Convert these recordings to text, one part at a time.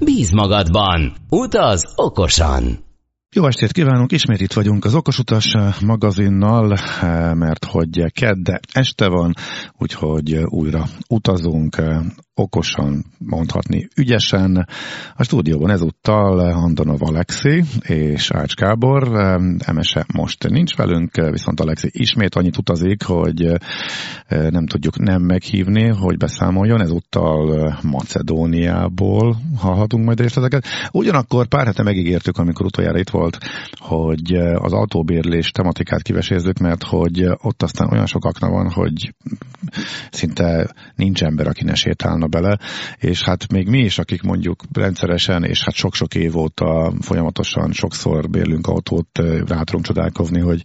Bíz magadban, utaz okosan! Jó estét kívánunk, ismét itt vagyunk az Okosutas magazinnal, mert hogy kedde este van, úgyhogy újra utazunk okosan, mondhatni ügyesen. A stúdióban ezúttal Andonov Alexi és Ács Gábor. Emese most nincs velünk, viszont Alexi ismét annyit utazik, hogy eh, nem tudjuk nem meghívni, hogy beszámoljon. Ezúttal eh, Macedóniából hallhatunk majd részleteket. Ugyanakkor pár hete megígértük, amikor utoljára itt volt, hogy eh, az autóbérlés tematikát kivesézzük, mert hogy ott aztán olyan sok akna van, hogy szinte nincs ember, aki ne sétálna bele, és hát még mi is, akik mondjuk rendszeresen, és hát sok-sok év óta folyamatosan sokszor bérlünk autót, rá tudunk csodálkozni, hogy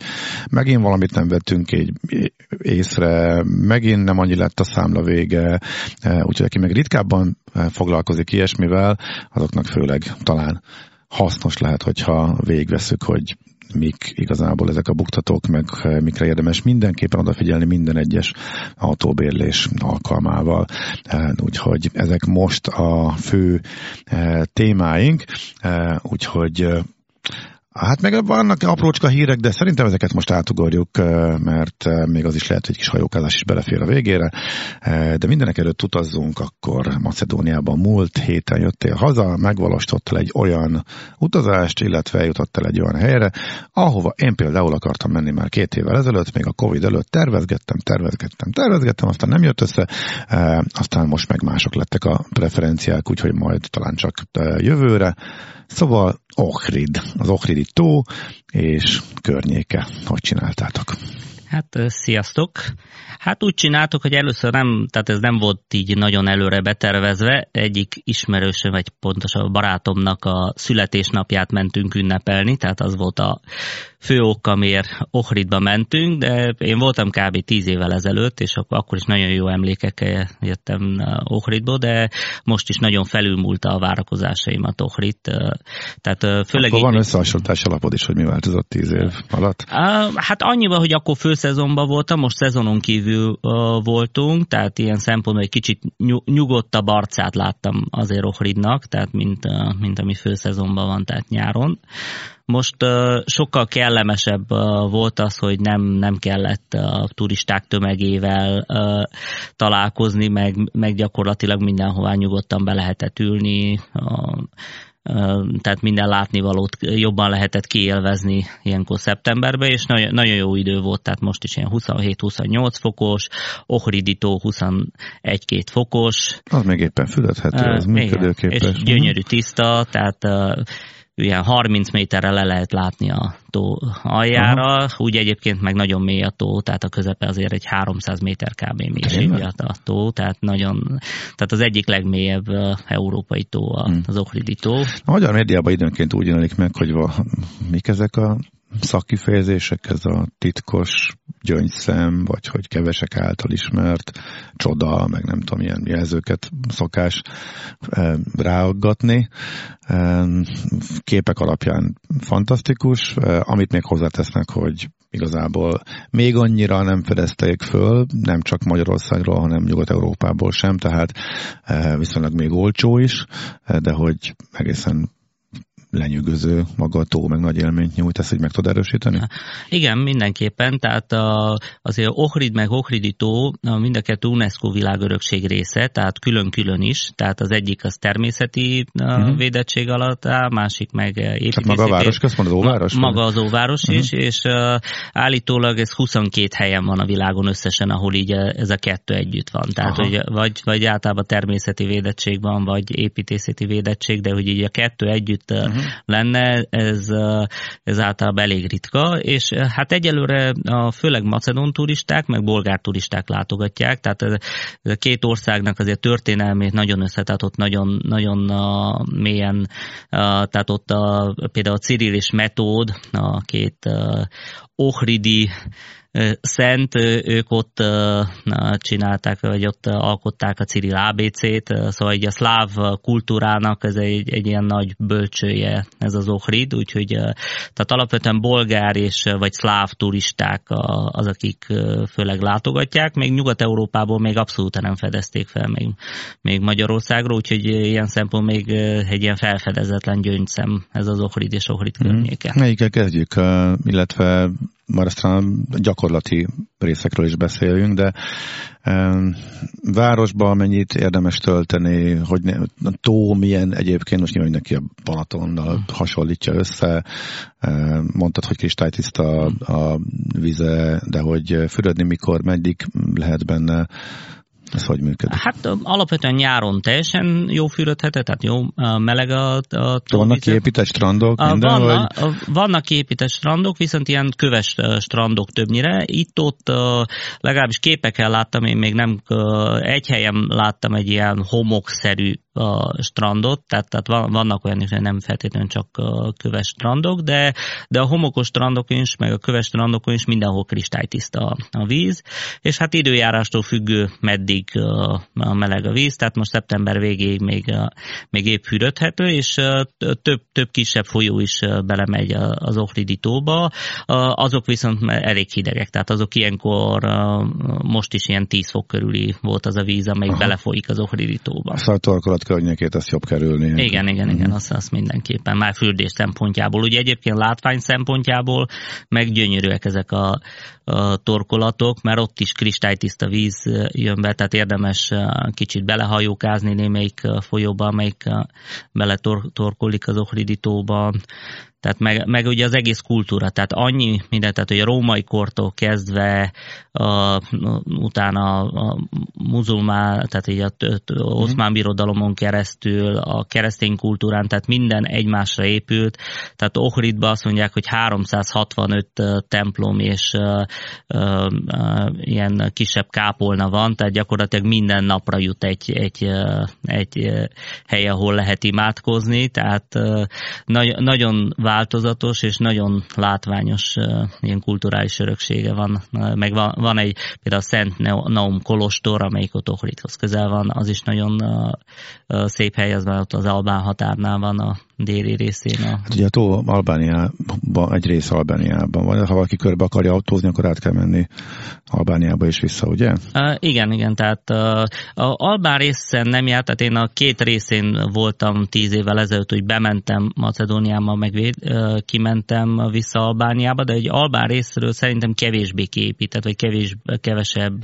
megint valamit nem vettünk egy észre, megint nem annyi lett a számla vége, úgyhogy aki meg ritkábban foglalkozik ilyesmivel, azoknak főleg talán hasznos lehet, hogyha végveszük, hogy mik igazából ezek a buktatók, meg eh, mikre érdemes mindenképpen odafigyelni minden egyes autóbérlés alkalmával. Eh, úgyhogy ezek most a fő eh, témáink, úgyhogy Hát meg vannak aprócska hírek, de szerintem ezeket most átugorjuk, mert még az is lehet, hogy kis hajókázás is belefér a végére. De mindenek előtt utazzunk, akkor Macedóniában múlt héten jöttél haza, megvalósítottál egy olyan utazást, illetve eljutottál egy olyan helyre, ahova én például akartam menni már két évvel ezelőtt, még a Covid előtt tervezgettem, tervezgettem, tervezgettem, aztán nem jött össze, aztán most meg mások lettek a preferenciák, úgyhogy majd talán csak jövőre. Szóval Ohrid, az Ohridi tó és környéke. Hogy csináltátok? Hát sziasztok! Hát úgy csináltuk, hogy először nem, tehát ez nem volt így nagyon előre betervezve. Egyik ismerősöm, vagy pontosan barátomnak a születésnapját mentünk ünnepelni, tehát az volt a fő ok, amiért Ohridba mentünk, de én voltam kb. tíz évvel ezelőtt, és akkor is nagyon jó emlékekkel jöttem Ohridba, de most is nagyon felülmúlta a várakozásaimat Ohrid. Tehát főleg akkor van összehasonlítás alapod is, hogy mi változott tíz év alatt? Hát annyiban, hogy akkor főszezonban voltam, most szezonon kívül voltunk, tehát ilyen szempontból egy kicsit nyugodtabb arcát láttam azért Ohridnak, tehát mint, mint ami főszezonban van, tehát nyáron. Most sokkal kellemesebb volt az, hogy nem, nem kellett a turisták tömegével találkozni, meg, meg gyakorlatilag mindenhová nyugodtan be lehetett ülni, tehát minden látnivalót jobban lehetett kiélvezni ilyenkor szeptemberben, és nagyon, nagyon jó idő volt, tehát most is ilyen 27-28 fokos, Ohridító 21-2 fokos. Az még éppen fülethető, az működőképes. És gyönyörű tiszta, tehát ilyen 30 méterre le lehet látni a tó aljára, Aha. úgy egyébként meg nagyon mély a tó, tehát a közepe azért egy 300 méter kb. mélységű a tó, tehát nagyon, tehát az egyik legmélyebb európai tó hmm. az Ohridi tó. A magyar médiában időnként úgy jelenik meg, hogy va, mik ezek a szakkifejezések, ez a titkos gyöngyszem, vagy hogy kevesek által ismert csoda, meg nem tudom, ilyen jelzőket szokás ráaggatni. Képek alapján fantasztikus, amit még hozzátesznek, hogy igazából még annyira nem fedezték föl, nem csak Magyarországról, hanem Nyugat-Európából sem, tehát viszonylag még olcsó is, de hogy egészen lenyűgöző maga a tó, meg nagy élményt nyújt, ezt így meg tud erősíteni? Igen, mindenképpen, tehát a, azért Ohrid meg Ohridi tó mind a kettő UNESCO világörökség része, tehát külön-külön is, tehát az egyik az természeti uh-huh. védettség alatt áll, másik meg építészeti. Tehát maga a város, központ az óváros? Maga az óváros uh-huh. is, és uh, állítólag ez 22 helyen van a világon összesen, ahol így ez a kettő együtt van. Tehát, hogy vagy, vagy általában természeti védettség van, vagy építészeti védettség, de hogy így a kettő együtt uh-huh lenne, ez, ez általában elég ritka, és hát egyelőre a főleg macedón turisták, meg bolgár turisták látogatják, tehát ez, a két országnak azért történelmét nagyon összetett, nagyon, nagyon uh, mélyen, tehát ott a, például a Cyril és Metód, a két ohridi szent, ők ott csinálták, vagy ott alkották a Cyril ABC-t, szóval egy a szláv kultúrának ez egy, egy ilyen nagy bölcsője ez az Ohrid, úgyhogy tehát alapvetően bolgár és vagy szláv turisták az, akik főleg látogatják, még Nyugat-Európából még abszolút nem fedezték fel, még, még Magyarországról, úgyhogy ilyen szempont még egy ilyen felfedezetlen gyöngyszem ez az Ohrid és Ohrid mhm. környéke. Melyikkel kezdjük, illetve már aztán gyakorlati részekről is beszéljünk, de um, városban mennyit érdemes tölteni, hogy ne, a tó milyen egyébként, most nyilván neki a Balatonnal hasonlítja össze, um, mondtad, hogy kristálytiszta a, a vize, de hogy fürödni mikor, meddig lehet benne ez hogy működik? Hát alapvetően nyáron teljesen jó fürödhető, tehát jó meleg a, a Vannak kiépített strandok? Minden, vannak, vagy? vannak kiépített strandok, viszont ilyen köves strandok többnyire. Itt-ott legalábbis képekkel láttam, én még nem egy helyen láttam egy ilyen homokszerű a strandot, tehát, tehát vannak olyan is, hogy nem feltétlenül csak köves strandok, de, de a homokos strandokon is, meg a köves strandokon is mindenhol kristálytiszta a víz, és hát időjárástól függő, meddig a meleg a víz, tehát most szeptember végéig még, még épp fürödhető, és több, több kisebb folyó is belemegy az Ohridi tóba, azok viszont elég hidegek, tehát azok ilyenkor most is ilyen 10 fok körüli volt az a víz, amelyik Aha. belefolyik az Ohridi tóba. Szóval környékét, azt jobb kerülni. Igen, igen, igen, azt, azt mindenképpen. Már fürdés szempontjából. Ugye egyébként látvány szempontjából meg gyönyörűek ezek a, a torkolatok, mert ott is kristálytiszta víz jön be, tehát érdemes kicsit belehajókázni némelyik folyóba, amelyik beletorkolik az Ohriditóba, tehát meg, meg ugye az egész kultúra, tehát annyi minden, tehát hogy a római kortól kezdve a, utána a muzulmán, tehát így a oszmán birodalomon keresztül, a keresztény kultúrán, tehát minden egymásra épült. Tehát Ohridban azt mondják, hogy 365 templom és uh, uh, uh, ilyen kisebb kápolna van, tehát gyakorlatilag minden napra jut egy, egy, egy hely, ahol lehet imádkozni, tehát nagy, nagyon változatos és nagyon látványos ilyen kulturális öröksége van. Meg van, van egy például a Szent Naum Kolostor, amelyik ott Ohridhoz közel van, az is nagyon szép hely, az már ott az Albán határnál van a déli részén. A... Hát ugye a tó Albániában, egy rész Albániában van, ha valaki körbe akarja autózni, akkor át kell menni Albániába is vissza, ugye? Uh, igen, igen, tehát uh, a Albán részen nem járt, tehát én a két részén voltam tíz évvel ezelőtt, hogy bementem Macedóniába, meg uh, kimentem vissza Albániába, de egy Albán részről szerintem kevésbé kiépített, vagy kevés, kevesebb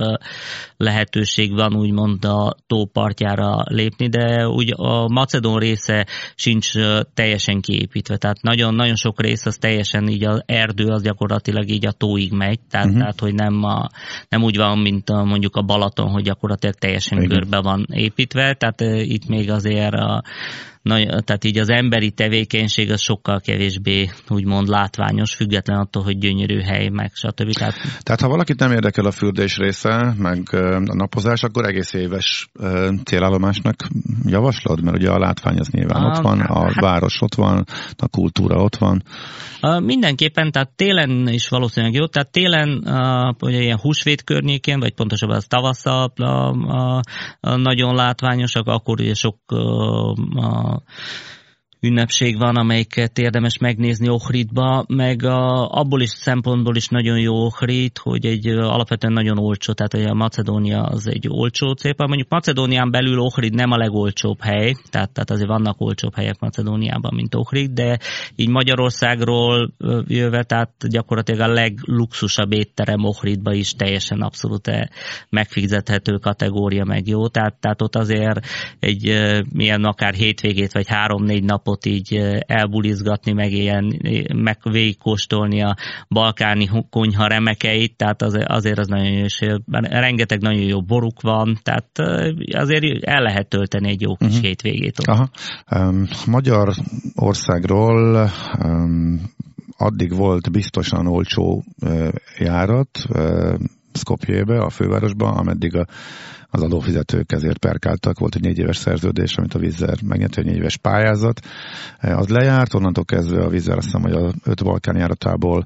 lehetőség van úgymond a tópartjára lépni, de úgy a Macedón része sincs teljesen kiépítve, tehát nagyon-nagyon sok rész az teljesen így az erdő az gyakorlatilag így a tóig megy, tehát, uh-huh. tehát hogy nem, a, nem úgy van, mint a, mondjuk a Balaton, hogy gyakorlatilag teljesen Igen. körbe van építve, tehát itt még azért a, nagy, tehát így az emberi tevékenység az sokkal kevésbé úgymond látványos, független attól, hogy gyönyörű hely, meg stb. Tehát, tehát ha valakit nem érdekel a fürdés része, meg a napozás, akkor egész éves célállomásnak javaslod? Mert ugye a látvány az nyilván a, ott van, a hát, város ott van, a kultúra ott van. Mindenképpen, tehát télen is valószínűleg jó, tehát télen ugye ilyen húsvét környékén, vagy pontosabban az tavasszal nagyon látványosak, akkor ugye sok まあ、ünnepség van, amelyiket érdemes megnézni Ohridba, meg a, abból is szempontból is nagyon jó Ohrid, hogy egy alapvetően nagyon olcsó, tehát a Macedónia az egy olcsó cépa. Mondjuk Macedónián belül Ohrid nem a legolcsóbb hely, tehát, tehát azért vannak olcsóbb helyek Macedóniában, mint Ohrid, de így Magyarországról jöve, tehát gyakorlatilag a legluxusabb étterem Ohridba is teljesen abszolút e megfizethető kategória meg jó, tehát, tehát ott azért egy milyen akár hétvégét vagy három-négy napot napot így elbulizgatni, meg ilyen, meg végigkóstolni a balkáni konyha remekeit, tehát az, azért az nagyon jó, és rengeteg nagyon jó boruk van, tehát azért el lehet tölteni egy jó kis uh-huh. hétvégét ott. Aha. Um, Magyar országról um, addig volt biztosan olcsó uh, járat uh, Skopjébe, a fővárosba, ameddig a az adófizetők ezért perkáltak. Volt egy négy éves szerződés, amit a vízzer megnyert, egy négy éves pályázat. Az lejárt, onnantól kezdve a vízzer azt hiszem, hogy a öt Balkán járatából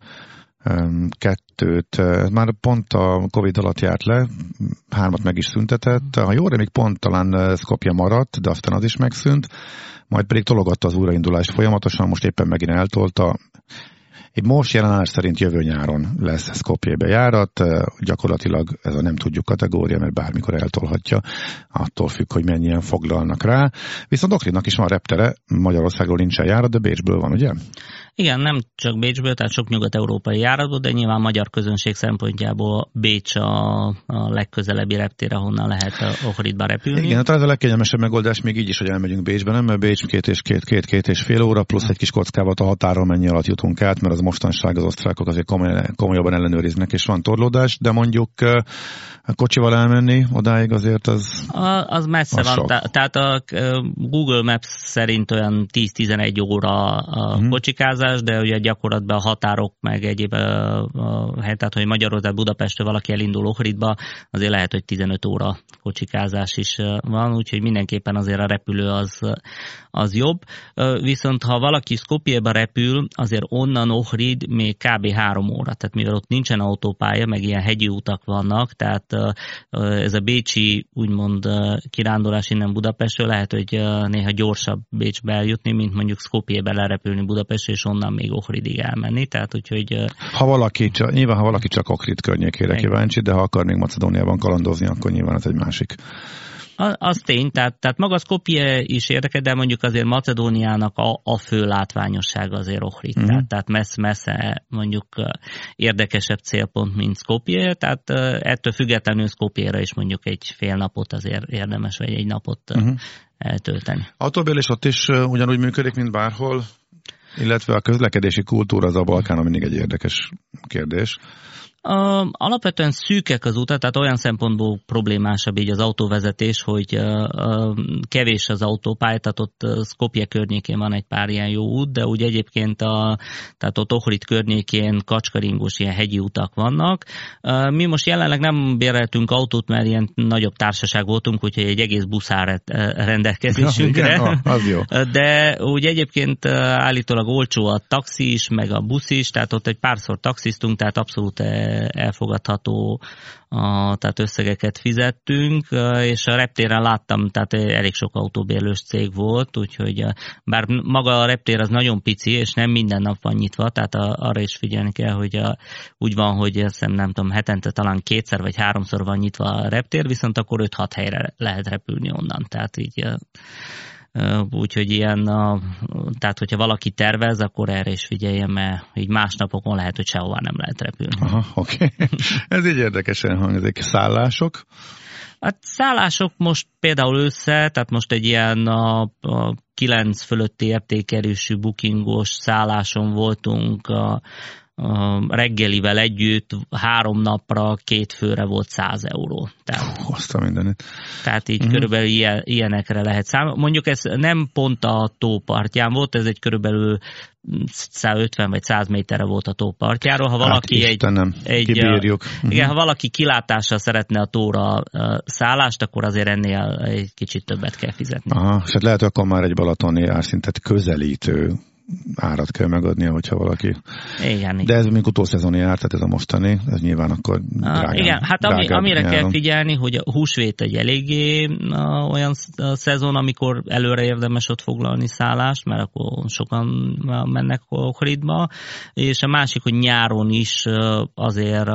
kettőt, már pont a Covid alatt járt le, hármat meg is szüntetett. Ha jól még pont talán Skopje maradt, de aztán az is megszűnt, majd pedig tologatta az újraindulást folyamatosan, most éppen megint eltolta. Most jelenállás szerint jövő nyáron lesz Skopjébe járat, gyakorlatilag ez a nem tudjuk kategória, mert bármikor eltolhatja, attól függ, hogy mennyien foglalnak rá. Viszont Okrinak is van reptere, Magyarországról nincsen járat, de Bécsből van, ugye? Igen, nem csak Bécsből, tehát sok nyugat-európai járatból, de nyilván magyar közönség szempontjából Bécs a, a legközelebbi reptér, ahonnan lehet Ohridba repülni. Igen, hát ez a legkényelmesebb megoldás még így is, hogy elmegyünk Bécsbe, nem? Mert Bécs két és két, két, két és fél óra, plusz egy kis kockávat a határon mennyi alatt jutunk át, mert az mostanság az osztrákok azért komoly, komolyabban ellenőriznek, és van torlódás, de mondjuk kocsival elmenni odáig azért az a, Az messze az van, sok. tehát a Google Maps szerint olyan 10-11 óra a uh-huh. kocsikázás, de ugye gyakorlatban a határok meg egyéb a, a hely, tehát hogy Magyarország Budapestről valaki elindul Ohridba, azért lehet, hogy 15 óra kocsikázás is van, úgyhogy mindenképpen azért a repülő az, az jobb. Viszont ha valaki Skopjéba repül, azért onnan Ohrid még kb. 3 óra, tehát mivel ott nincsen autópálya, meg ilyen hegyi utak vannak, tehát ez a bécsi úgymond kirándulás innen Budapestről lehet, hogy néha gyorsabb Bécsbe eljutni, mint mondjuk Skopjébe lerepülni Budapestről, és onnan még Ohridig elmenni. Tehát, úgyhogy, ha valaki, csak, nyilván ha valaki csak Ohrid környékére kíváncsi, de ha akar még Macedóniában kalandozni, akkor nyilván ez egy másik az tény, tehát, tehát maga Skopje is érdekel, de mondjuk azért Macedóniának a, a fő látványossága azért Ohrid, uh-huh. tehát, tehát messze, messze mondjuk érdekesebb célpont, mint Skopje, tehát ettől függetlenül Skopjére is mondjuk egy fél napot azért érdemes, vagy egy napot uh-huh. eltölteni. Autóbélés ott is ugyanúgy működik, mint bárhol, illetve a közlekedési kultúra az a Balkánon mindig egy érdekes kérdés. Uh, alapvetően szűkek az utak, tehát olyan szempontból problémásabb így az autóvezetés, hogy uh, uh, kevés az autópálya, tehát ott Skopje környékén van egy pár ilyen jó út, de úgy egyébként a, tehát ott Ohrid környékén kacskaringós ilyen hegyi utak vannak. Mi most jelenleg nem béreltünk autót, mert ilyen nagyobb társaság voltunk, úgyhogy egy egész busz áll rendelkezésünkre. Ja, igen, az jó. De úgy egyébként állítólag olcsó a taxi is, meg a busz is, tehát ott egy párszor taxisztunk, tehát abszolút elfogadható a, tehát összegeket fizettünk, és a reptéren láttam, tehát elég sok autóbérlős cég volt, úgyhogy bár maga a reptér az nagyon pici, és nem minden nap van nyitva, tehát arra is figyelni kell, hogy a, úgy van, hogy azt hiszem, nem tudom, hetente talán kétszer vagy háromszor van nyitva a reptér, viszont akkor 5-6 helyre lehet repülni onnan, tehát így úgyhogy ilyen, tehát hogyha valaki tervez, akkor erre is figyeljen, mert így más napokon lehet, hogy sehová nem lehet repülni. Aha, oké. Okay. Ez így érdekesen hangzik. Szállások? Hát szállások most például össze, tehát most egy ilyen a, a 9 fölötti értékelésű bookingos szálláson voltunk a, reggelivel együtt három napra, két főre volt 100 euró. Tehát, Hozta mindenit. Tehát így uh-huh. körülbelül ilyen, ilyenekre lehet számolni. Mondjuk ez nem pont a tópartján volt, ez egy körülbelül 150 vagy 100 méterre volt a tópartjáról. Ha valaki hát Istenem, egy, egy uh-huh. igen, ha valaki kilátással szeretne a tóra szállást, akkor azért ennél egy kicsit többet kell fizetni. Aha, és hát lehet, hogy akkor már egy balatoni árszintet közelítő árat kell megadnia, hogyha valaki... Igen, De ez még utószezoni ár, tehát ez a mostani, ez nyilván akkor drágán, Igen, hát ami, amire nyáron. kell figyelni, hogy a húsvét egy eléggé olyan szezon, amikor előre érdemes ott foglalni szállást, mert akkor sokan mennek Ohridba, és a másik, hogy nyáron is azért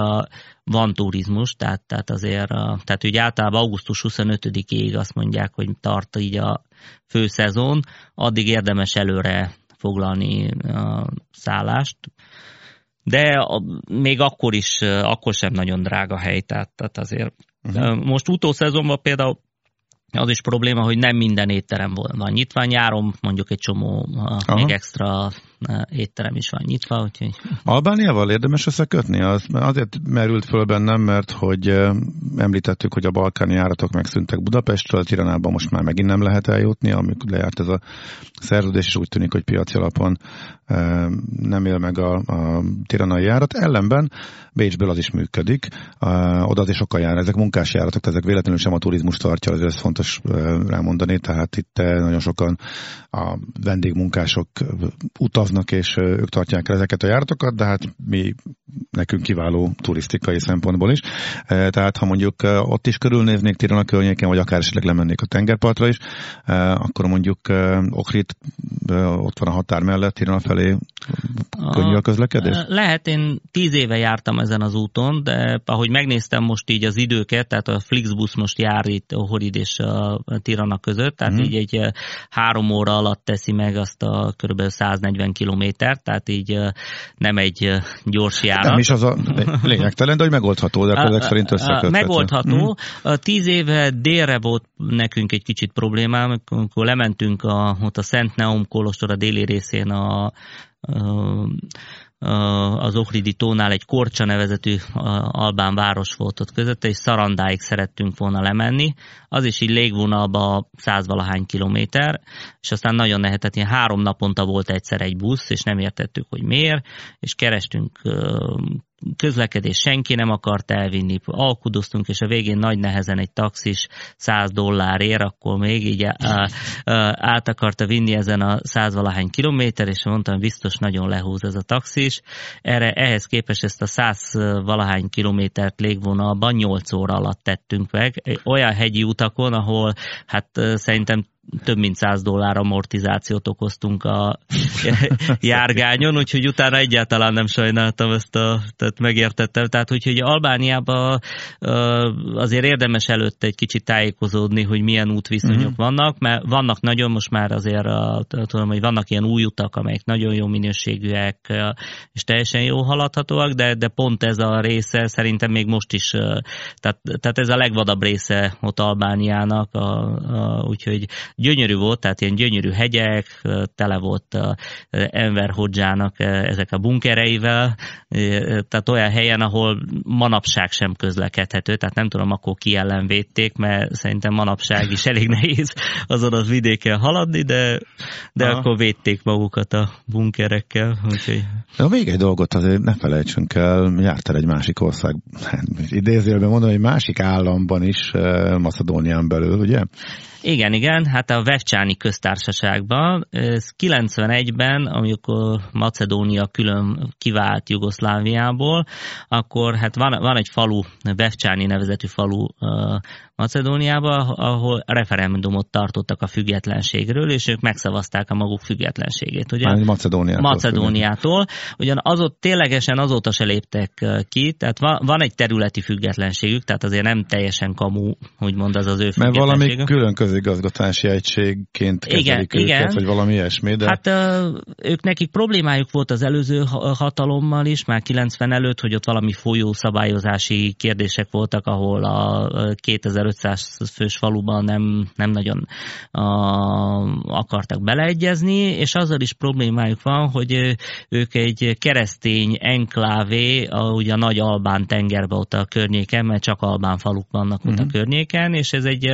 van turizmus, tehát, tehát azért, tehát ugye általában augusztus 25-ig azt mondják, hogy tart így a főszezon, addig érdemes előre foglalni szállást, de még akkor is, akkor sem nagyon drága hely, tehát, tehát azért uh-huh. most utószezonban például az is probléma, hogy nem minden étterem van nyitva. Nyáron mondjuk egy csomó Aha. még extra étterem is van nyitva. Úgyhogy... Albániával érdemes összekötni? Az, azért merült föl bennem, mert hogy említettük, hogy a balkáni járatok megszűntek Budapestről, Tiranában most már megint nem lehet eljutni, amikor lejárt ez a szerződés, és úgy tűnik, hogy piaci alapon nem él meg a, a tiranai járat. Ellenben Bécsből az is működik, oda azért sokkal jár, ezek munkásjáratok, ezek véletlenül sem a turizmus tartja, azért ez fontos rámondani, tehát itt nagyon sokan a vendégmunkások utaznak, és ők tartják el ezeket a járatokat, de hát mi nekünk kiváló turisztikai szempontból is. Tehát ha mondjuk ott is körülnéznék Tirana környéken, vagy akár esetleg lemennék a tengerpartra is, akkor mondjuk Okrit ott van a határ mellett, Tirana felé könnyű a közlekedés? Lehet, én tíz éve jártam ezen az úton, de ahogy megnéztem most így az időket, tehát a Flixbus most jár itt a Horid és a Tirana között, tehát mm. így egy három óra alatt teszi meg azt a kb. 140 kilométert, tehát így nem egy gyors járat. Nem is az a lényegtelen, de hogy megoldható, de ezek szerint összeköthető. Megoldható. Mm. Tíz éve délre volt nekünk egy kicsit problémám, amikor lementünk a, ott a Szent Neum Kolostor a déli részén a az Ohridi tónál egy Korcsa nevezetű albán város volt ott között, és Szarandáig szerettünk volna lemenni. Az is így légvonalba százvalahány kilométer, és aztán nagyon nehetett, ilyen három naponta volt egyszer egy busz, és nem értettük, hogy miért, és kerestünk közlekedés senki nem akart elvinni, alkudoztunk, és a végén nagy nehezen egy taxis 100 dollárért, akkor még így át akarta vinni ezen a 100 valahány kilométer, és mondtam, biztos nagyon lehúz ez a taxis. Erre, ehhez képest ezt a 100 valahány kilométert légvonalban 8 óra alatt tettünk meg, olyan hegyi utakon, ahol hát szerintem több mint 100 dollár amortizációt okoztunk a járgányon, úgyhogy utána egyáltalán nem sajnáltam ezt a, tehát megértettem. Tehát, úgyhogy Albániában azért érdemes előtte egy kicsit tájékozódni, hogy milyen útviszonyok uh-huh. vannak, mert vannak nagyon, most már azért tudom, hogy vannak ilyen új utak, amelyek nagyon jó minőségűek, és teljesen jó haladhatóak, de, de pont ez a része szerintem még most is, tehát, tehát ez a legvadabb része ott Albániának, a, a, úgyhogy gyönyörű volt, tehát ilyen gyönyörű hegyek, tele volt Enver Hodzsának ezek a bunkereivel, tehát olyan helyen, ahol manapság sem közlekedhető, tehát nem tudom, akkor ki ellen védték, mert szerintem manapság is elég nehéz azon az vidéken haladni, de, de akkor védték magukat a bunkerekkel. Úgyhogy... De még egy dolgot azért ne felejtsünk el, jártál egy másik ország, idézőjelben mondom, egy másik államban is, Macedónián belül, ugye? Igen, igen, hát a Vevcsáni köztársaságban, 91-ben, amikor Macedónia külön kivált Jugoszláviából, akkor hát van, van egy falu, Vevcsáni nevezetű falu Macedóniába, ahol referendumot tartottak a függetlenségről, és ők megszavazták a maguk függetlenségét. Ugye? Macedóniától. Macedóniától. Ugyan azot, ténylegesen azóta se léptek ki, tehát van, egy területi függetlenségük, tehát azért nem teljesen kamu, úgymond az az ő Mert valami külön közigazgatási egységként kezelik igen, őket, igen. vagy valami ilyesmi. De... Hát ők nekik problémájuk volt az előző hatalommal is, már 90 előtt, hogy ott valami folyó szabályozási kérdések voltak, ahol a 2000 500 fős faluban nem, nem nagyon a, akartak beleegyezni, és azzal is problémájuk van, hogy ők egy keresztény enklávé, a, ugye a nagy Albán tengerbe ott a környéken, mert csak Albán faluk vannak ott uh-huh. a mhm. környéken, és ez egy,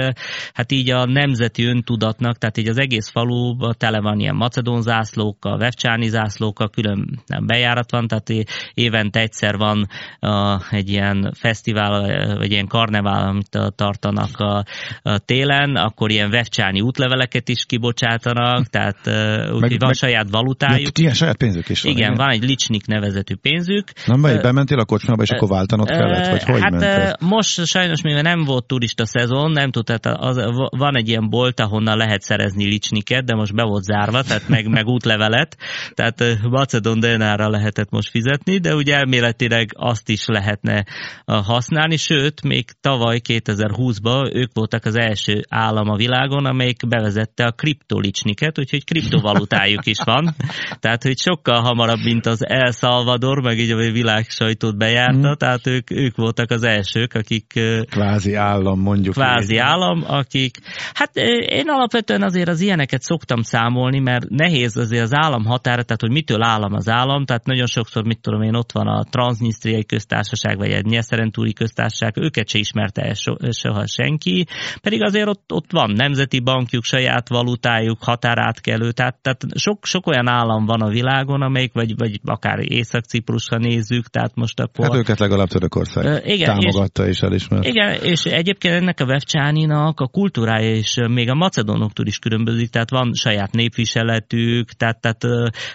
hát így a nemzeti öntudatnak, tehát így az egész faluban tele van ilyen macedón zászlókkal, vevcsáni zászlókkal, külön bejárat van, tehát évente egyszer van uh, egy ilyen fesztivál, vagy ilyen karnevál, amit tart tartanak a, a télen, akkor ilyen vevcsáni útleveleket is kibocsátanak, tehát uh, úgyhogy van meg, saját valutájuk. Ilyen saját pénzük is van. Igen, igen, van egy licsnik nevezetű pénzük. Nem vagy, bementél a kocsmába, és akkor váltanod kellett, vagy hogy hát, mentél? most sajnos, mivel nem volt turista szezon, nem tudtad, az, van egy ilyen bolt, ahonnan lehet szerezni licsniket, de most be volt zárva, tehát meg, meg útlevelet, tehát Macedon denárra lehetett most fizetni, de ugye elméletileg azt is lehetne használni, sőt, még tavaly 2020 2020-ban ők voltak az első állam a világon, amelyik bevezette a kriptolicsniket, úgyhogy kriptovalutájuk is van. Tehát, hogy sokkal hamarabb, mint az El Salvador, meg így a világ sajtót bejárta, mm. tehát ők, ők voltak az elsők, akik... Kvázi állam, mondjuk. Kvázi így. állam, akik... Hát én alapvetően azért az ilyeneket szoktam számolni, mert nehéz azért az állam határa, tehát hogy mitől állam az állam, tehát nagyon sokszor, mit tudom én, ott van a Transnistriai köztársaság, vagy egy Nyeszerentúri köztársaság, őket se ismerte el so, soha senki, pedig azért ott, ott van nemzeti bankjuk, saját valutájuk, határátkelő, tehát, tehát sok, sok olyan állam van a világon, amelyik, vagy, vagy akár Észak-Ciprusra nézzük, tehát most akkor... Hát őket legalább Törökország uh, igen, támogatta és, és elismert. Igen, és egyébként ennek a Vevcsáninak a kultúrája is még a macedonoktól is különbözik, tehát van saját népviseletük, tehát, tehát,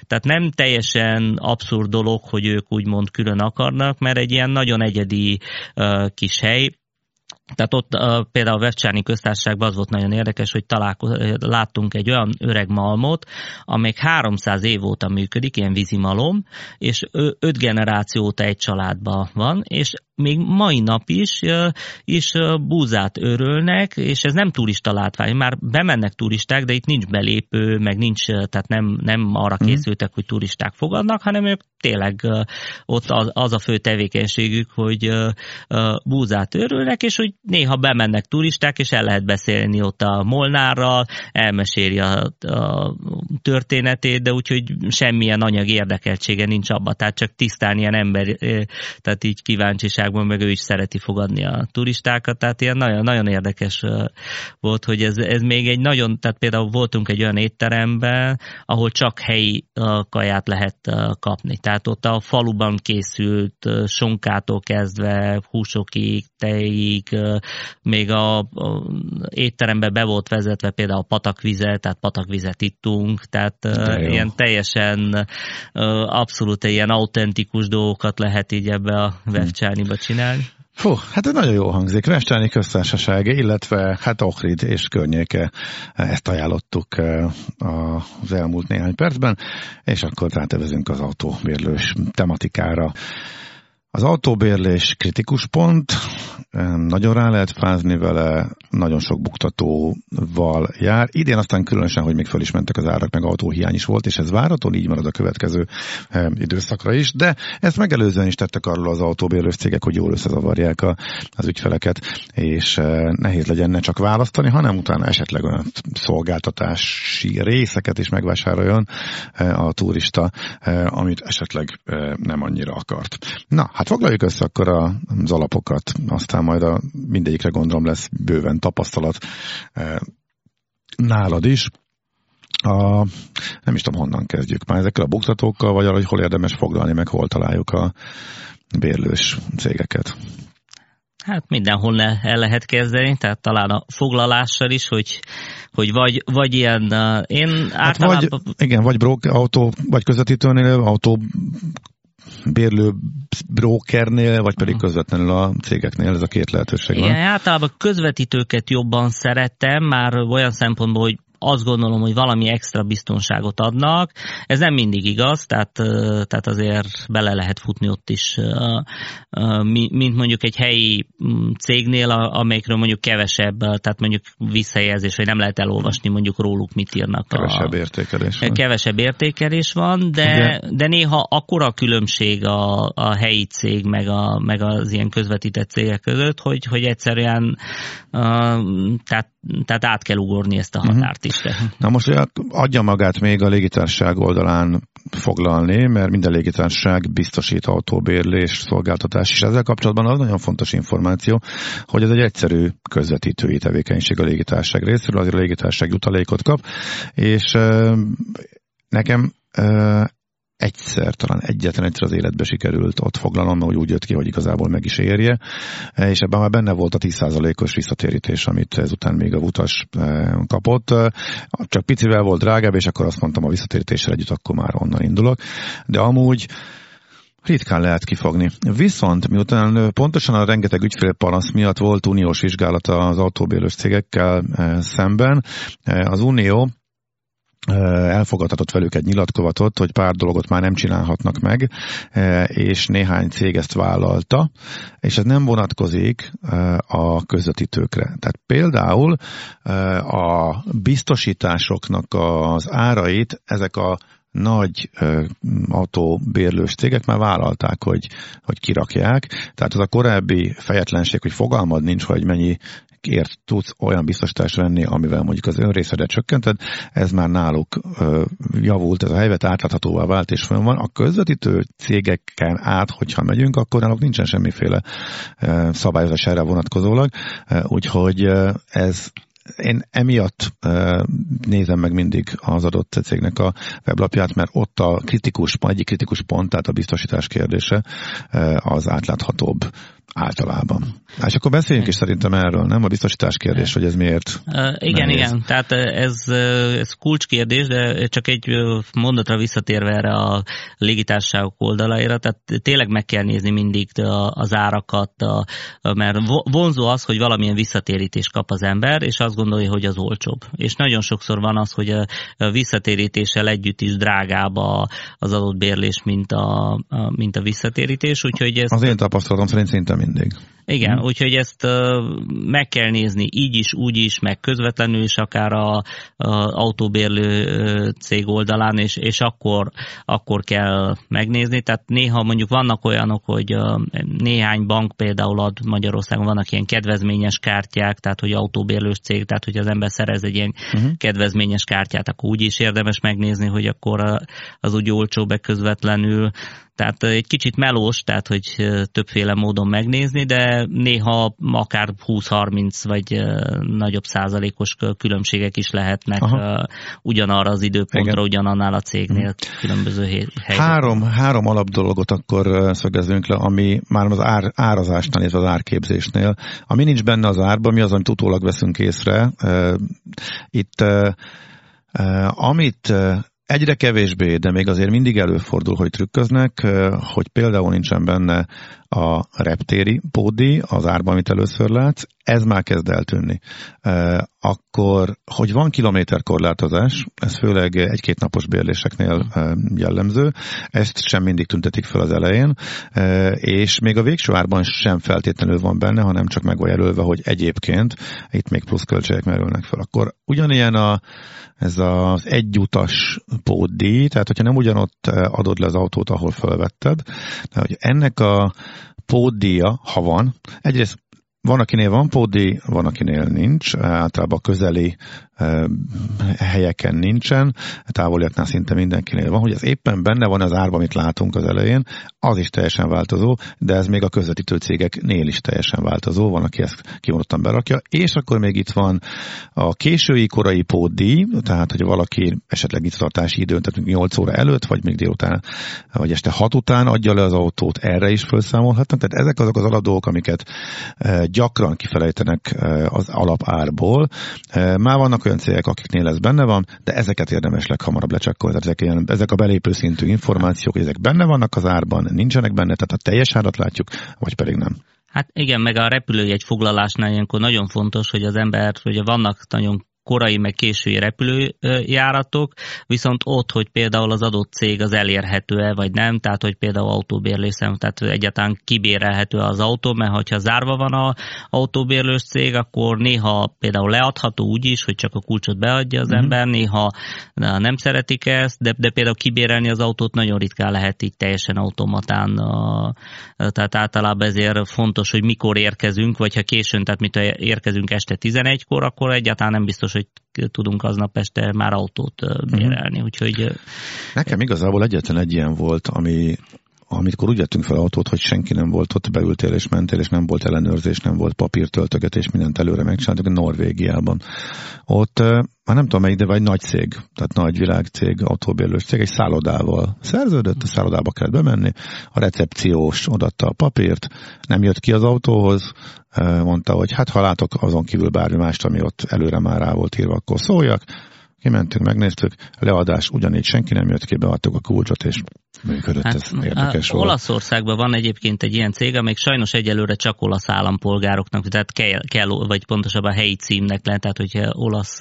tehát nem teljesen abszurd dolog, hogy ők úgymond külön akarnak, mert egy ilyen nagyon egyedi uh, kis hely, tehát ott uh, például a Vevcsáni köztársaságban az volt nagyon érdekes, hogy találko- láttunk egy olyan öreg malmot, amely 300 év óta működik, ilyen vízimalom, és öt generáció óta egy családban van, és még mai nap is, is búzát örölnek, és ez nem turista látvány, már bemennek turisták, de itt nincs belépő, meg nincs, tehát nem, nem arra mhm. készültek, hogy turisták fogadnak, hanem ők tényleg ott az, az a fő tevékenységük, hogy búzát örülnek, és hogy néha bemennek turisták, és el lehet beszélni ott a Molnárral, elmeséli a, a történetét, de úgyhogy semmilyen anyagi érdekeltsége nincs abba, tehát csak tisztán ilyen ember, tehát így kíváncsiságban, meg ő is szereti fogadni a turistákat, tehát ilyen nagyon, nagyon érdekes volt, hogy ez, ez még egy nagyon, tehát például voltunk egy olyan étteremben, ahol csak helyi kaját lehet kapni, tehát ott a faluban készült sonkától kezdve húsokig, tejig, még a, a étterembe be volt vezetve például a patakvize, tehát patakvizet ittunk, tehát ilyen teljesen abszolút ilyen autentikus dolgokat lehet így ebbe a Vevcsániba csinálni. Fú, hát ez nagyon jó hangzik. Vevcsáni köztársaság, illetve hát Ohrid és környéke, ezt ajánlottuk az elmúlt néhány percben, és akkor rátevezünk az autóbérlős tematikára. Az autóbérlés kritikus pont, nagyon rá lehet fázni vele, nagyon sok buktatóval jár. Idén aztán különösen, hogy még föl is mentek az árak, meg autóhiány is volt, és ez váraton így marad a következő időszakra is, de ezt megelőzően is tettek arról az autóbérlős cégek, hogy jól összezavarják a, az ügyfeleket, és nehéz legyen ne csak választani, hanem utána esetleg olyan szolgáltatási részeket is megvásároljon a turista, amit esetleg nem annyira akart. Na, Hát foglaljuk össze akkor az alapokat, aztán majd a mindegyikre gondolom lesz bőven tapasztalat e, nálad is. A, nem is tudom, honnan kezdjük. Már ezekkel a buktatókkal, vagy arra, hogy hol érdemes foglalni, meg hol találjuk a bérlős cégeket. Hát mindenhol le, el lehet kezdeni, tehát talán a foglalással is, hogy, hogy vagy, vagy ilyen, én általában... Hát vagy, igen, vagy brók, autó, vagy közvetítőnél, autó bérlő brokernél, vagy pedig közvetlenül a cégeknél, ez a két lehetőség van. Igen, általában közvetítőket jobban szeretem, már olyan szempontból, hogy azt gondolom, hogy valami extra biztonságot adnak. Ez nem mindig igaz, tehát, tehát azért bele lehet futni ott is, mint mondjuk egy helyi mm, cégnél, amelyikről mondjuk kevesebb, tehát mondjuk visszajelzés, vagy nem lehet elolvasni mondjuk róluk, mit írnak. Kevesebb a, értékelés van. Kevesebb értékelés van, de, de néha akkora különbség a, a helyi cég, meg, a, meg az ilyen közvetített cégek között, hogy, hogy egyszerűen tehát, tehát át kell ugorni ezt a mhm. határt is. Na most adja magát még a légitársaság oldalán foglalni, mert minden légitársaság biztosít autóbérlés, szolgáltatás, és ezzel kapcsolatban az nagyon fontos információ, hogy ez egy egyszerű közvetítői tevékenység a légitársaság részéről, azért a légitársaság jutalékot kap, és nekem egyszer, talán egyetlen egyszer az életbe sikerült ott foglalnom, mert úgy jött ki, hogy igazából meg is érje, és ebben már benne volt a 10%-os visszatérítés, amit ezután még a utas eh, kapott. Csak picivel volt drágább, és akkor azt mondtam a visszatérítéssel együtt, akkor már onnan indulok. De amúgy ritkán lehet kifogni. Viszont miután pontosan a rengeteg ügyfélpanasz miatt volt uniós vizsgálata az autóbérlős cégekkel szemben, az Unió elfogadhatott velük egy nyilatkozatot, hogy pár dolgot már nem csinálhatnak meg, és néhány cég ezt vállalta, és ez nem vonatkozik a közvetítőkre. Tehát például a biztosításoknak az árait ezek a nagy autóbérlős cégek már vállalták, hogy, hogy kirakják. Tehát az a korábbi fejetlenség, hogy fogalmad nincs, hogy mennyi ért tudsz olyan biztosítást venni, amivel mondjuk az önrészedet csökkented, ez már náluk javult, ez a helyzet átláthatóvá vált, és van. A közvetítő cégeken át, hogyha megyünk, akkor náluk nincsen semmiféle szabályozás erre vonatkozólag, úgyhogy ez én emiatt nézem meg mindig az adott cégnek a weblapját, mert ott a kritikus, egyik kritikus pont, tehát a biztosítás kérdése az átláthatóbb általában. És akkor beszéljünk is szerintem erről, nem? A biztosítás kérdés, hogy ez miért uh, Igen, nehéz. igen, tehát ez, ez kulcskérdés, de csak egy mondatra visszatérve erre a légitársaságok oldalaira, tehát tényleg meg kell nézni mindig az árakat, mert vonzó az, hogy valamilyen visszatérítést kap az ember, és azt gondolja, hogy az olcsóbb. És nagyon sokszor van az, hogy a visszatérítéssel együtt is drágább az adott bérlés, mint a, mint a visszatérítés, úgyhogy ez... Az én tapasztalatom szerint szinte mindig. Igen, hmm. úgyhogy ezt meg kell nézni így is, úgy is, meg közvetlenül is akár a, a autóbérlő cég oldalán, és, és akkor, akkor kell megnézni. Tehát néha mondjuk vannak olyanok, hogy néhány bank például ad Magyarországon, vannak ilyen kedvezményes kártyák, tehát hogy autóbérlős cég, tehát hogy az ember szerez egy ilyen uh-huh. kedvezményes kártyát, akkor úgy is érdemes megnézni, hogy akkor az úgy olcsó közvetlenül tehát egy kicsit melós, tehát hogy többféle módon megnézni, de néha akár 20-30 vagy nagyobb százalékos különbségek is lehetnek Aha. ugyanarra az időpontra, Igen. ugyanannál a cégnél hmm. különböző helyzetek. Három, három alap dolgot akkor szögezünk le, ami már az ár, árazásnál, és az árképzésnél. Ami nincs benne az árban, mi az, amit utólag veszünk észre. Itt amit Egyre kevésbé, de még azért mindig előfordul, hogy trükköznek, hogy például nincsen benne a reptéri pódi, az árban, amit először látsz, ez már kezd eltűnni. Akkor, hogy van kilométerkorlátozás, ez főleg egy-két napos bérléseknél jellemző, ezt sem mindig tüntetik fel az elején, és még a végső árban sem feltétlenül van benne, hanem csak meg van jelölve, hogy egyébként itt még plusz költségek merülnek fel. Akkor ugyanilyen a, ez az egyutas pódi, tehát hogyha nem ugyanott adod le az autót, ahol felvetted, de hogy ennek a pódia, ha van, egyrészt van, akinél van pódi, van, akinél nincs, általában a közeli helyeken nincsen, távoliaknál szinte mindenkinél van, hogy ez éppen benne van az árban, amit látunk az elején, az is teljesen változó, de ez még a közvetítő cégeknél is teljesen változó, van, aki ezt kimondottan berakja, és akkor még itt van a késői korai pódi, tehát hogy valaki esetleg itt tartási időn, tehát 8 óra előtt, vagy még délután, vagy este 6 után adja le az autót, erre is felszámolhatnak, tehát ezek azok az alapdolgok, amiket gyakran kifelejtenek az alapárból. Már vannak olyan cégek, akiknél ez benne van, de ezeket érdemes leghamarabb lecsekkolni. Ezek, ilyen, ezek a belépő szintű információk, ezek benne vannak az árban, nincsenek benne, tehát a teljes árat látjuk, vagy pedig nem. Hát igen, meg a repülőjegy foglalásnál ilyenkor nagyon fontos, hogy az ember, ugye vannak nagyon korai meg késői repülőjáratok, viszont ott, hogy például az adott cég az elérhető-e vagy nem, tehát hogy például autóbérlészem, tehát egyáltalán kibérelhető az autó, mert ha zárva van az autóbérlős cég, akkor néha például leadható úgy is, hogy csak a kulcsot beadja az mm-hmm. ember, néha nem szeretik ezt, de, de például kibérelni az autót nagyon ritkán lehet így teljesen automatán, tehát általában ezért fontos, hogy mikor érkezünk, vagy ha későn, tehát mit érkezünk este 11-kor, akkor egyáltalán nem biztos, hogy tudunk aznap este már autót bérelni, uh-huh. úgyhogy... Nekem igazából egyetlen egy ilyen volt, ami, amikor úgy vettünk fel autót, hogy senki nem volt ott, beültél és mentél, és nem volt ellenőrzés, nem volt papírtöltögetés, mindent előre megcsináltuk, Norvégiában. Ott, már nem tudom melyik, de vagy nagy cég, tehát nagy világcég, autóbérlős cég, egy szállodával szerződött, a szállodába kellett bemenni, a recepciós odatta a papírt, nem jött ki az autóhoz, mondta, hogy hát ha látok azon kívül bármi mást, ami ott előre már rá volt írva, akkor szóljak, kimentünk, megnéztük, leadás ugyanígy senki nem jött ki, beadtuk a kulcsot, és működött, hát, ez érdekes volt. Olaszországban van egyébként egy ilyen cég, amelyik sajnos egyelőre csak olasz állampolgároknak, tehát kell, kell vagy pontosabban helyi címnek lehet, tehát hogyha olasz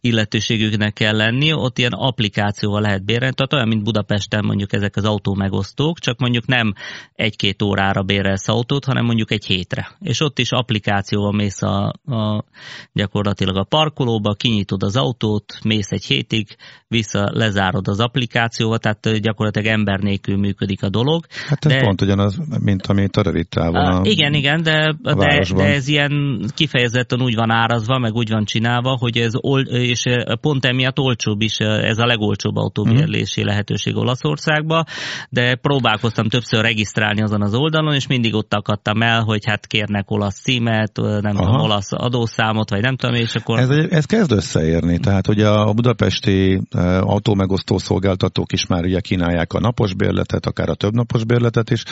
illetőségüknek kell lenni, ott ilyen applikációval lehet bérelni, tehát olyan, mint Budapesten mondjuk ezek az autómegosztók, csak mondjuk nem egy-két órára bérelsz autót, hanem mondjuk egy hétre. És ott is applikációval mész a, a gyakorlatilag a parkolóba, kinyitod az autót, mész egy hétig, vissza lezárod az applikációval, tehát gyakorlatilag ember nélkül működik a dolog. Hát ez de, pont ugyanaz, mint amit a rövid távon a, Igen, igen, de, de, de ez ilyen kifejezetten úgy van árazva, meg úgy van csinálva, hogy ez ol, és pont emiatt olcsóbb is, ez a legolcsóbb autóbérlési uh-huh. lehetőség Olaszországba, de próbálkoztam többször regisztrálni azon az oldalon, és mindig ott akadtam el, hogy hát kérnek olasz címet, nem Aha. tudom, olasz adószámot, vagy nem tudom, és akkor... Ez, ez kezd összeérni, tehát hogy a budapesti autómegosztó szolgáltatók is már ugye kínálják a napos bérletet, akár a több napos bérletet is.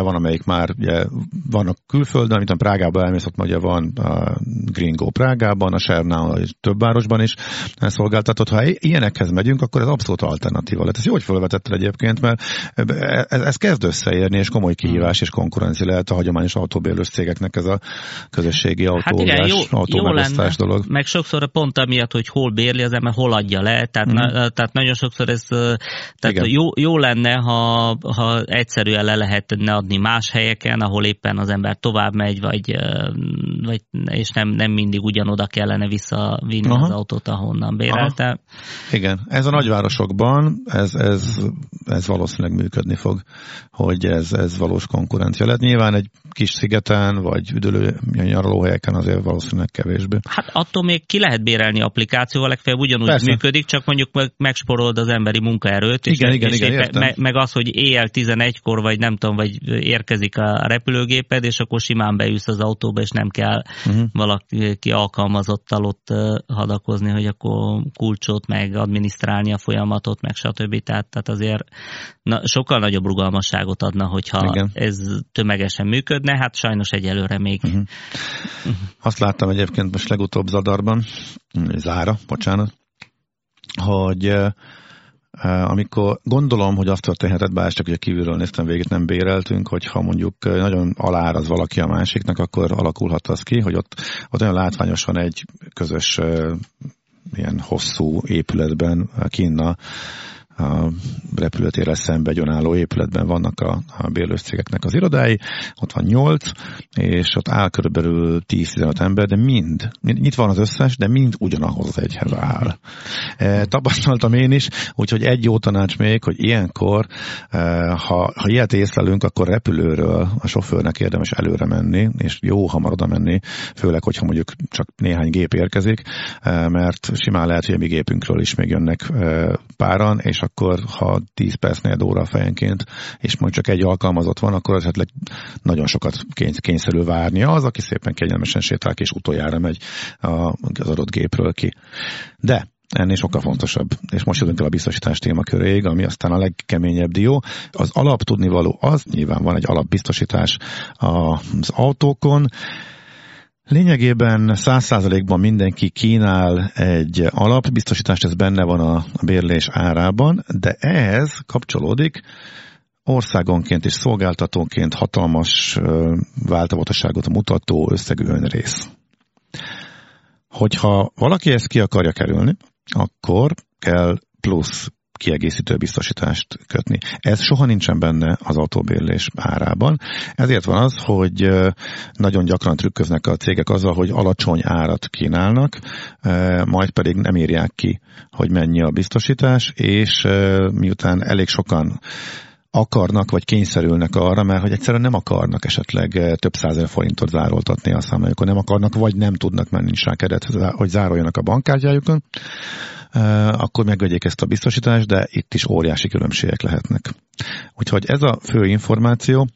Van, amelyik már ugye vannak külföldön, mint a Prágában elmész, ott ugye van a Gringo Prágában, a Sernál több városban is szolgáltatott. Ha ilyenekhez megyünk, akkor ez abszolút alternatíva lett. Ez jó, hogy felvetetted egyébként, mert ez, ez kezd összeérni, és komoly kihívás és konkurencia lehet a hagyományos autóbérlős cégeknek ez a közösségi autó, hát igen, jó, jó lenne, dolog. Meg sokszor pont amiatt, hogy hol bérli az ember, hol adja le, tehát, mm. na, tehát nagyon sokszor ez tehát jó, jó lenne, ha, ha egyszerűen le lehetne adni más helyeken, ahol éppen az ember tovább megy, vagy, vagy és nem, nem mindig ugyanoda kellene visszavinni Aha. az autót, ahonnan bérelte. Aha. Igen, ez a nagyvárosokban, ez, ez, ez valószínűleg működni fog, hogy ez, ez valós konkurencia lehet. Nyilván egy kis szigeten, vagy üdülő nyaralóhelyeken azért valószínűleg kevésbé. Hát attól még ki lehet bérelni applikációval, legfeljebb ugyanúgy Persze. működik, csak mondjuk meg, megsporolod az emberi munkaerőt. Igen, és, igen, és igen, értem. meg, meg az, hogy éjjel 11-kor, vagy nem tudom, vagy érkezik a repülőgéped, és akkor simán beülsz az autóba, és nem kell uh-huh. valaki alkalmazottal ott hadakozni, hogy akkor kulcsot, meg adminisztrálni a folyamatot, meg stb. Tehát, tehát azért na, sokkal nagyobb rugalmasságot adna, hogyha igen. ez tömegesen működne, hát sajnos egyelőre még. Uh-huh. Uh-huh. Azt láttam egyébként most legutóbb Zadarban, Zára, bocsánat, hogy amikor gondolom, hogy azt történhetett, bár csak ugye kívülről néztem végét, nem béreltünk, hogyha mondjuk nagyon aláraz valaki a másiknak, akkor alakulhat az ki, hogy ott, ott olyan látványosan egy közös ilyen hosszú épületben kinna a repülőtérrel szembe egy önálló épületben vannak a, a bérlős az irodái, ott van nyolc, és ott áll körülbelül 10-15 ember, de mind, mind, van az összes, de mind ugyanahoz az egyhez áll. E, tapasztaltam én is, úgyhogy egy jó tanács még, hogy ilyenkor, e, ha, ha ilyet észlelünk, akkor repülőről a sofőrnek érdemes előre menni, és jó hamar oda menni, főleg, hogyha mondjuk csak néhány gép érkezik, e, mert simán lehet, hogy a mi gépünkről is még jönnek e, páran, és akkor ha 10 percnél óra fejenként, és majd csak egy alkalmazott van, akkor esetleg nagyon sokat kényszerül várnia az, aki szépen kegyelmesen sétál és utoljára megy az adott gépről ki. De ennél sokkal fontosabb. És most jövünk el a biztosítás témaköréig, ami aztán a legkeményebb dió. Az alap tudnivaló az, nyilván van egy alapbiztosítás az autókon, Lényegében 100%-ban mindenki kínál egy alapbiztosítást, ez benne van a bérlés árában, de ehhez kapcsolódik országonként és szolgáltatónként hatalmas változatosságot mutató összegű önrész. Hogyha valaki ezt ki akarja kerülni, akkor kell plusz kiegészítő biztosítást kötni. Ez soha nincsen benne az autóbérlés árában. Ezért van az, hogy nagyon gyakran trükköznek a cégek azzal, hogy alacsony árat kínálnak, majd pedig nem írják ki, hogy mennyi a biztosítás, és miután elég sokan akarnak, vagy kényszerülnek arra, mert hogy egyszerűen nem akarnak esetleg több százer forintot zároltatni a számlájukon, nem akarnak, vagy nem tudnak menni rá keret, hogy zároljanak a bankkártyájukon, akkor megvegyék ezt a biztosítást, de itt is óriási különbségek lehetnek. Úgyhogy ez a fő információ,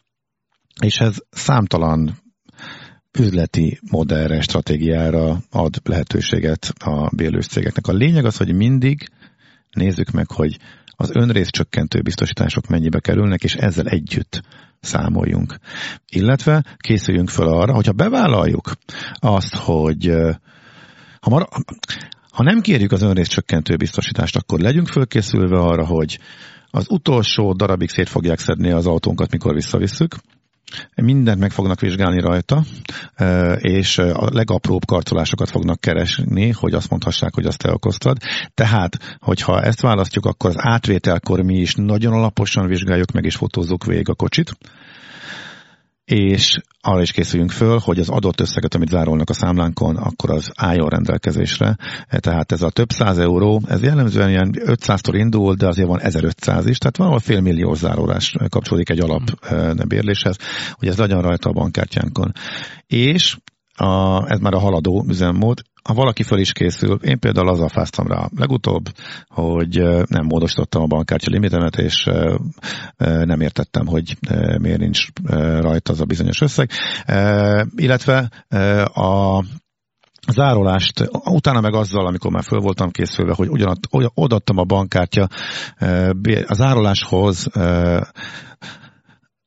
és ez számtalan üzleti modellre, stratégiára ad lehetőséget a bélős cégeknek. A lényeg az, hogy mindig nézzük meg, hogy az önrész csökkentő biztosítások mennyibe kerülnek, és ezzel együtt számoljunk. Illetve készüljünk fel arra, hogyha bevállaljuk azt, hogy ha, mar- ha nem kérjük az önrész csökkentő biztosítást, akkor legyünk fölkészülve arra, hogy az utolsó darabig szét fogják szedni az autónkat, mikor visszavisszük, mindent meg fognak vizsgálni rajta, és a legapróbb karcolásokat fognak keresni, hogy azt mondhassák, hogy azt te okoztad. Tehát, hogyha ezt választjuk, akkor az átvételkor mi is nagyon alaposan vizsgáljuk meg és fotózzuk végig a kocsit, és arra is készüljünk föl, hogy az adott összeget, amit zárolnak a számlánkon, akkor az álljon rendelkezésre. Tehát ez a több száz euró, ez jellemzően ilyen 500-tól indul, de azért van 1500 is, tehát valahol fél millió zárólás kapcsolódik egy alap bérléshez, hogy ez legyen rajta a bankkártyánkon. És a, ez már a haladó üzemmód, ha valaki fel is készül, én például azzal fáztam rá legutóbb, hogy nem módosítottam a bankkártya limitemet, és nem értettem, hogy miért nincs rajta az a bizonyos összeg. Illetve a zárolást, utána meg azzal, amikor már föl voltam készülve, hogy ugyanat, odaadtam a bankkártya a zároláshoz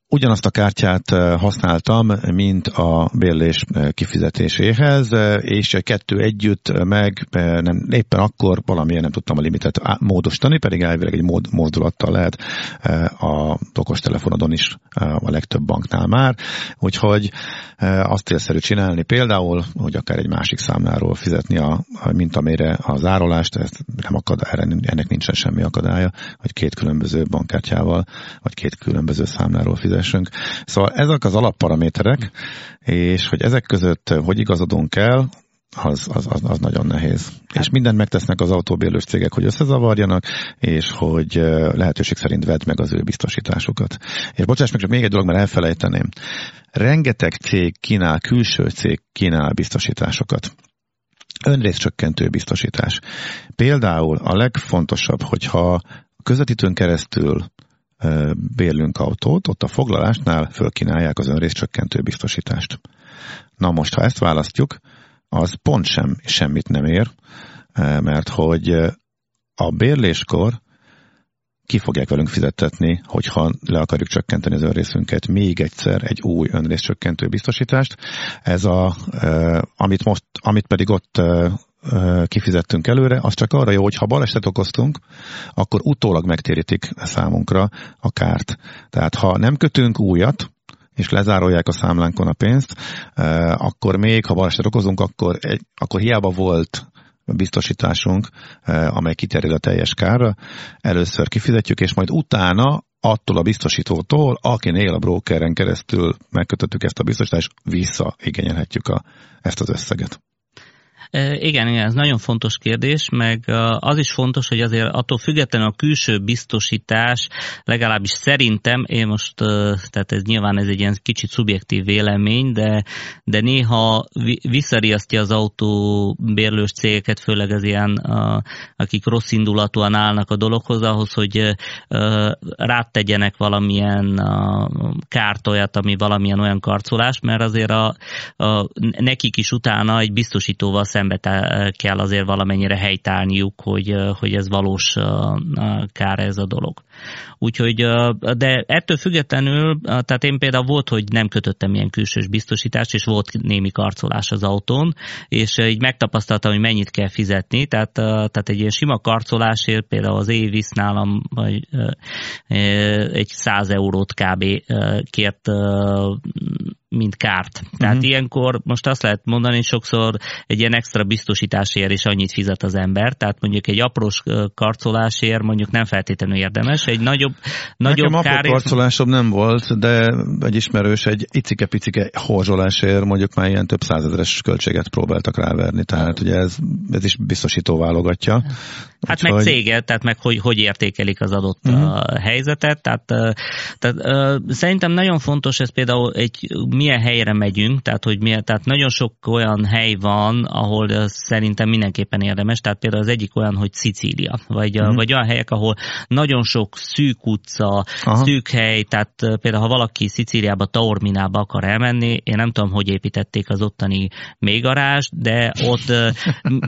Ugyanazt a kártyát használtam, mint a bérlés kifizetéséhez, és a kettő együtt meg nem, éppen akkor valamilyen nem tudtam a limitet módosítani, pedig elvileg egy mód, mozdulattal lehet a okostelefonodon is a legtöbb banknál már, úgyhogy azt élszerű csinálni például, hogy akár egy másik számláról fizetni, a, mint amire a zárolást, ez nem akad, ennek nincsen semmi akadálya, hogy két különböző bankkártyával, vagy két különböző számláról fizet fizessünk. Szóval ezek az alapparaméterek, és hogy ezek között hogy igazodunk el, az, az, az, az nagyon nehéz. És mindent megtesznek az autóbérlős cégek, hogy összezavarjanak, és hogy lehetőség szerint vedd meg az ő biztosításukat. És bocsáss meg, csak még egy dolog, mert elfelejteném. Rengeteg cég kínál, külső cég kínál biztosításokat. Önrészcsökkentő biztosítás. Például a legfontosabb, hogyha közvetítőn keresztül bérlünk autót, ott a foglalásnál fölkínálják az önrészcsökkentő biztosítást. Na most, ha ezt választjuk, az pont sem, semmit nem ér, mert hogy a bérléskor ki fogják velünk fizettetni, hogyha le akarjuk csökkenteni az önrészünket, még egyszer egy új önrészcsökkentő biztosítást. Ez a, amit, most, amit pedig ott kifizettünk előre, az csak arra jó, hogy ha baleset okoztunk, akkor utólag megtérítik számunkra a kárt. Tehát ha nem kötünk újat, és lezárolják a számlánkon a pénzt, akkor még, ha baleset okozunk, akkor, egy, akkor hiába volt biztosításunk, amely kiterjed a teljes kárra, először kifizetjük, és majd utána attól a biztosítótól, akinél a brokeren keresztül megkötöttük ezt a biztosítást, visszaigényelhetjük a, ezt az összeget. Igen, igen, ez nagyon fontos kérdés, meg az is fontos, hogy azért attól függetlenül a külső biztosítás, legalábbis szerintem, én most, tehát ez nyilván ez egy ilyen kicsit szubjektív vélemény, de, de néha visszariasztja az autóbérlős cégeket, főleg az ilyen, akik rossz indulatúan állnak a dologhoz, ahhoz, hogy rátegyenek valamilyen kárt olyat, ami valamilyen olyan karcolás, mert azért a, a, nekik is utána egy biztosítóval szembe kell azért valamennyire helytállniuk, hogy, hogy ez valós kár ez a dolog. Úgyhogy, de ettől függetlenül, tehát én például volt, hogy nem kötöttem ilyen külsős biztosítást, és volt némi karcolás az autón, és így megtapasztaltam, hogy mennyit kell fizetni, tehát, tehát egy ilyen sima karcolásért például az Évisz nálam vagy egy 100 eurót kb. kért mint kárt. Tehát uh-huh. ilyenkor most azt lehet mondani, sokszor egy ilyen extra biztosításért is annyit fizet az ember, tehát mondjuk egy aprós karcolásért mondjuk nem feltétlenül érdemes, egy nagyobb, nagyobb Nekem kár... karcolásom nem volt, de egy ismerős egy icike-picike horzsolásért mondjuk már ilyen több százezeres költséget próbáltak ráverni, tehát ugye ez, ez is biztosító válogatja. Hát Úgyhogy... meg cége, tehát meg hogy, hogy értékelik az adott uh-huh. helyzetet, tehát, tehát szerintem nagyon fontos ez például egy milyen helyre megyünk, tehát hogy milyen, tehát nagyon sok olyan hely van, ahol szerintem mindenképpen érdemes, tehát például az egyik olyan, hogy Szicília, vagy, uh-huh. vagy olyan helyek, ahol nagyon sok szűk utca, Aha. szűk hely, tehát például ha valaki Szicíliába, Taorminába akar elmenni, én nem tudom, hogy építették az ottani mélygarást, de ott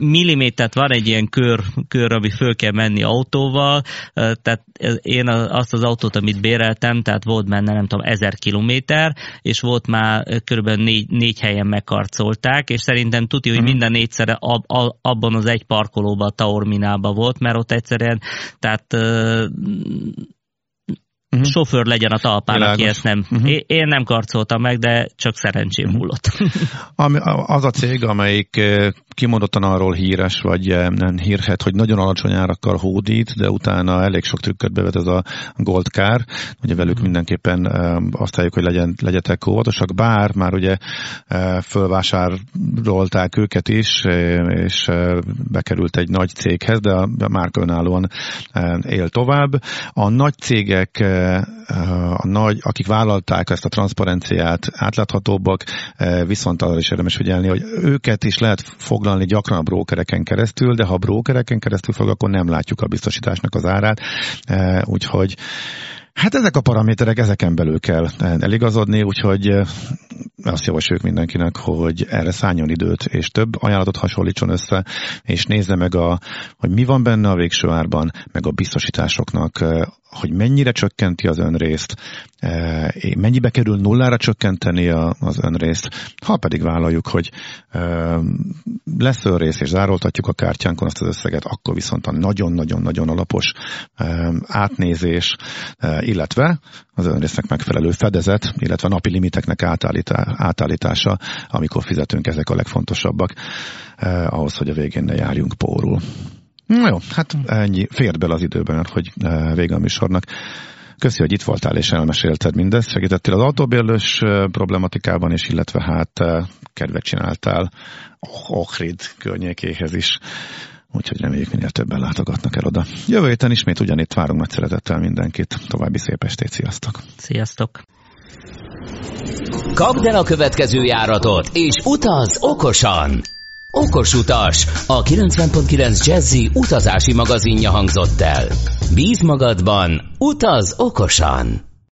millimétert van egy ilyen kör, kör, ami föl kell menni autóval, tehát én azt az autót, amit béreltem, tehát volt benne nem tudom, ezer kilométer, és volt már körülbelül négy, négy helyen megkarcolták, és szerintem tudja, hogy uh-huh. minden négyszer ab, abban az egy parkolóban, a Taorminában volt, mert ott egyszerűen, tehát uh-huh. sofőr legyen a talpán, Világos. aki ezt nem... Uh-huh. Én nem karcoltam meg, de csak szerencsém uh-huh. múlott. Ami, az a cég, amelyik kimondottan arról híres, vagy nem hírhet, hogy nagyon alacsony árakkal hódít, de utána elég sok trükköt bevet ez a Gold Car. Ugye velük uh-huh. mindenképpen azt halljuk, hogy legyen, legyetek óvatosak, bár már ugye fölvásárolták őket is, és bekerült egy nagy céghez, de a márka önállóan él tovább. A nagy cégek a nagy, akik vállalták ezt a transzparenciát, átláthatóbbak, viszont arra is érdemes figyelni, hogy őket is lehet foglalni gyakran a brókereken keresztül, de ha a brókereken keresztül fog, akkor nem látjuk a biztosításnak az árát, úgyhogy Hát ezek a paraméterek, ezeken belül kell eligazodni, úgyhogy azt javasoljuk mindenkinek, hogy erre szálljon időt, és több ajánlatot hasonlítson össze, és nézze meg, a, hogy mi van benne a végső árban, meg a biztosításoknak hogy mennyire csökkenti az önrészt, e, mennyibe kerül nullára csökkenteni az önrészt, ha pedig vállaljuk, hogy e, lesz önrész és zároltatjuk a kártyánkon azt az összeget, akkor viszont a nagyon-nagyon-nagyon alapos e, átnézés, illetve az önrésznek megfelelő fedezet, illetve napi limiteknek átállítása, amikor fizetünk, ezek a legfontosabbak ahhoz, hogy a végén ne járjunk pórul. Na jó, hát ennyi. Fért bele az időben, hogy eh, vége a műsornak. Köszi, hogy itt voltál és elmesélted mindezt. Segítettél az autóbérlős eh, problematikában is, illetve hát eh, kedvet csináltál Ohrid környékéhez is. Úgyhogy reméljük minél többen látogatnak el oda. Jövő héten ismét ugyanitt várunk nagy szeretettel mindenkit. További szép estét, sziasztok! Sziasztok! Kapd el a következő járatot, és utaz okosan! Okos utas, a 90.9 Jazzy utazási magazinja hangzott el. Bíz magadban, utaz okosan!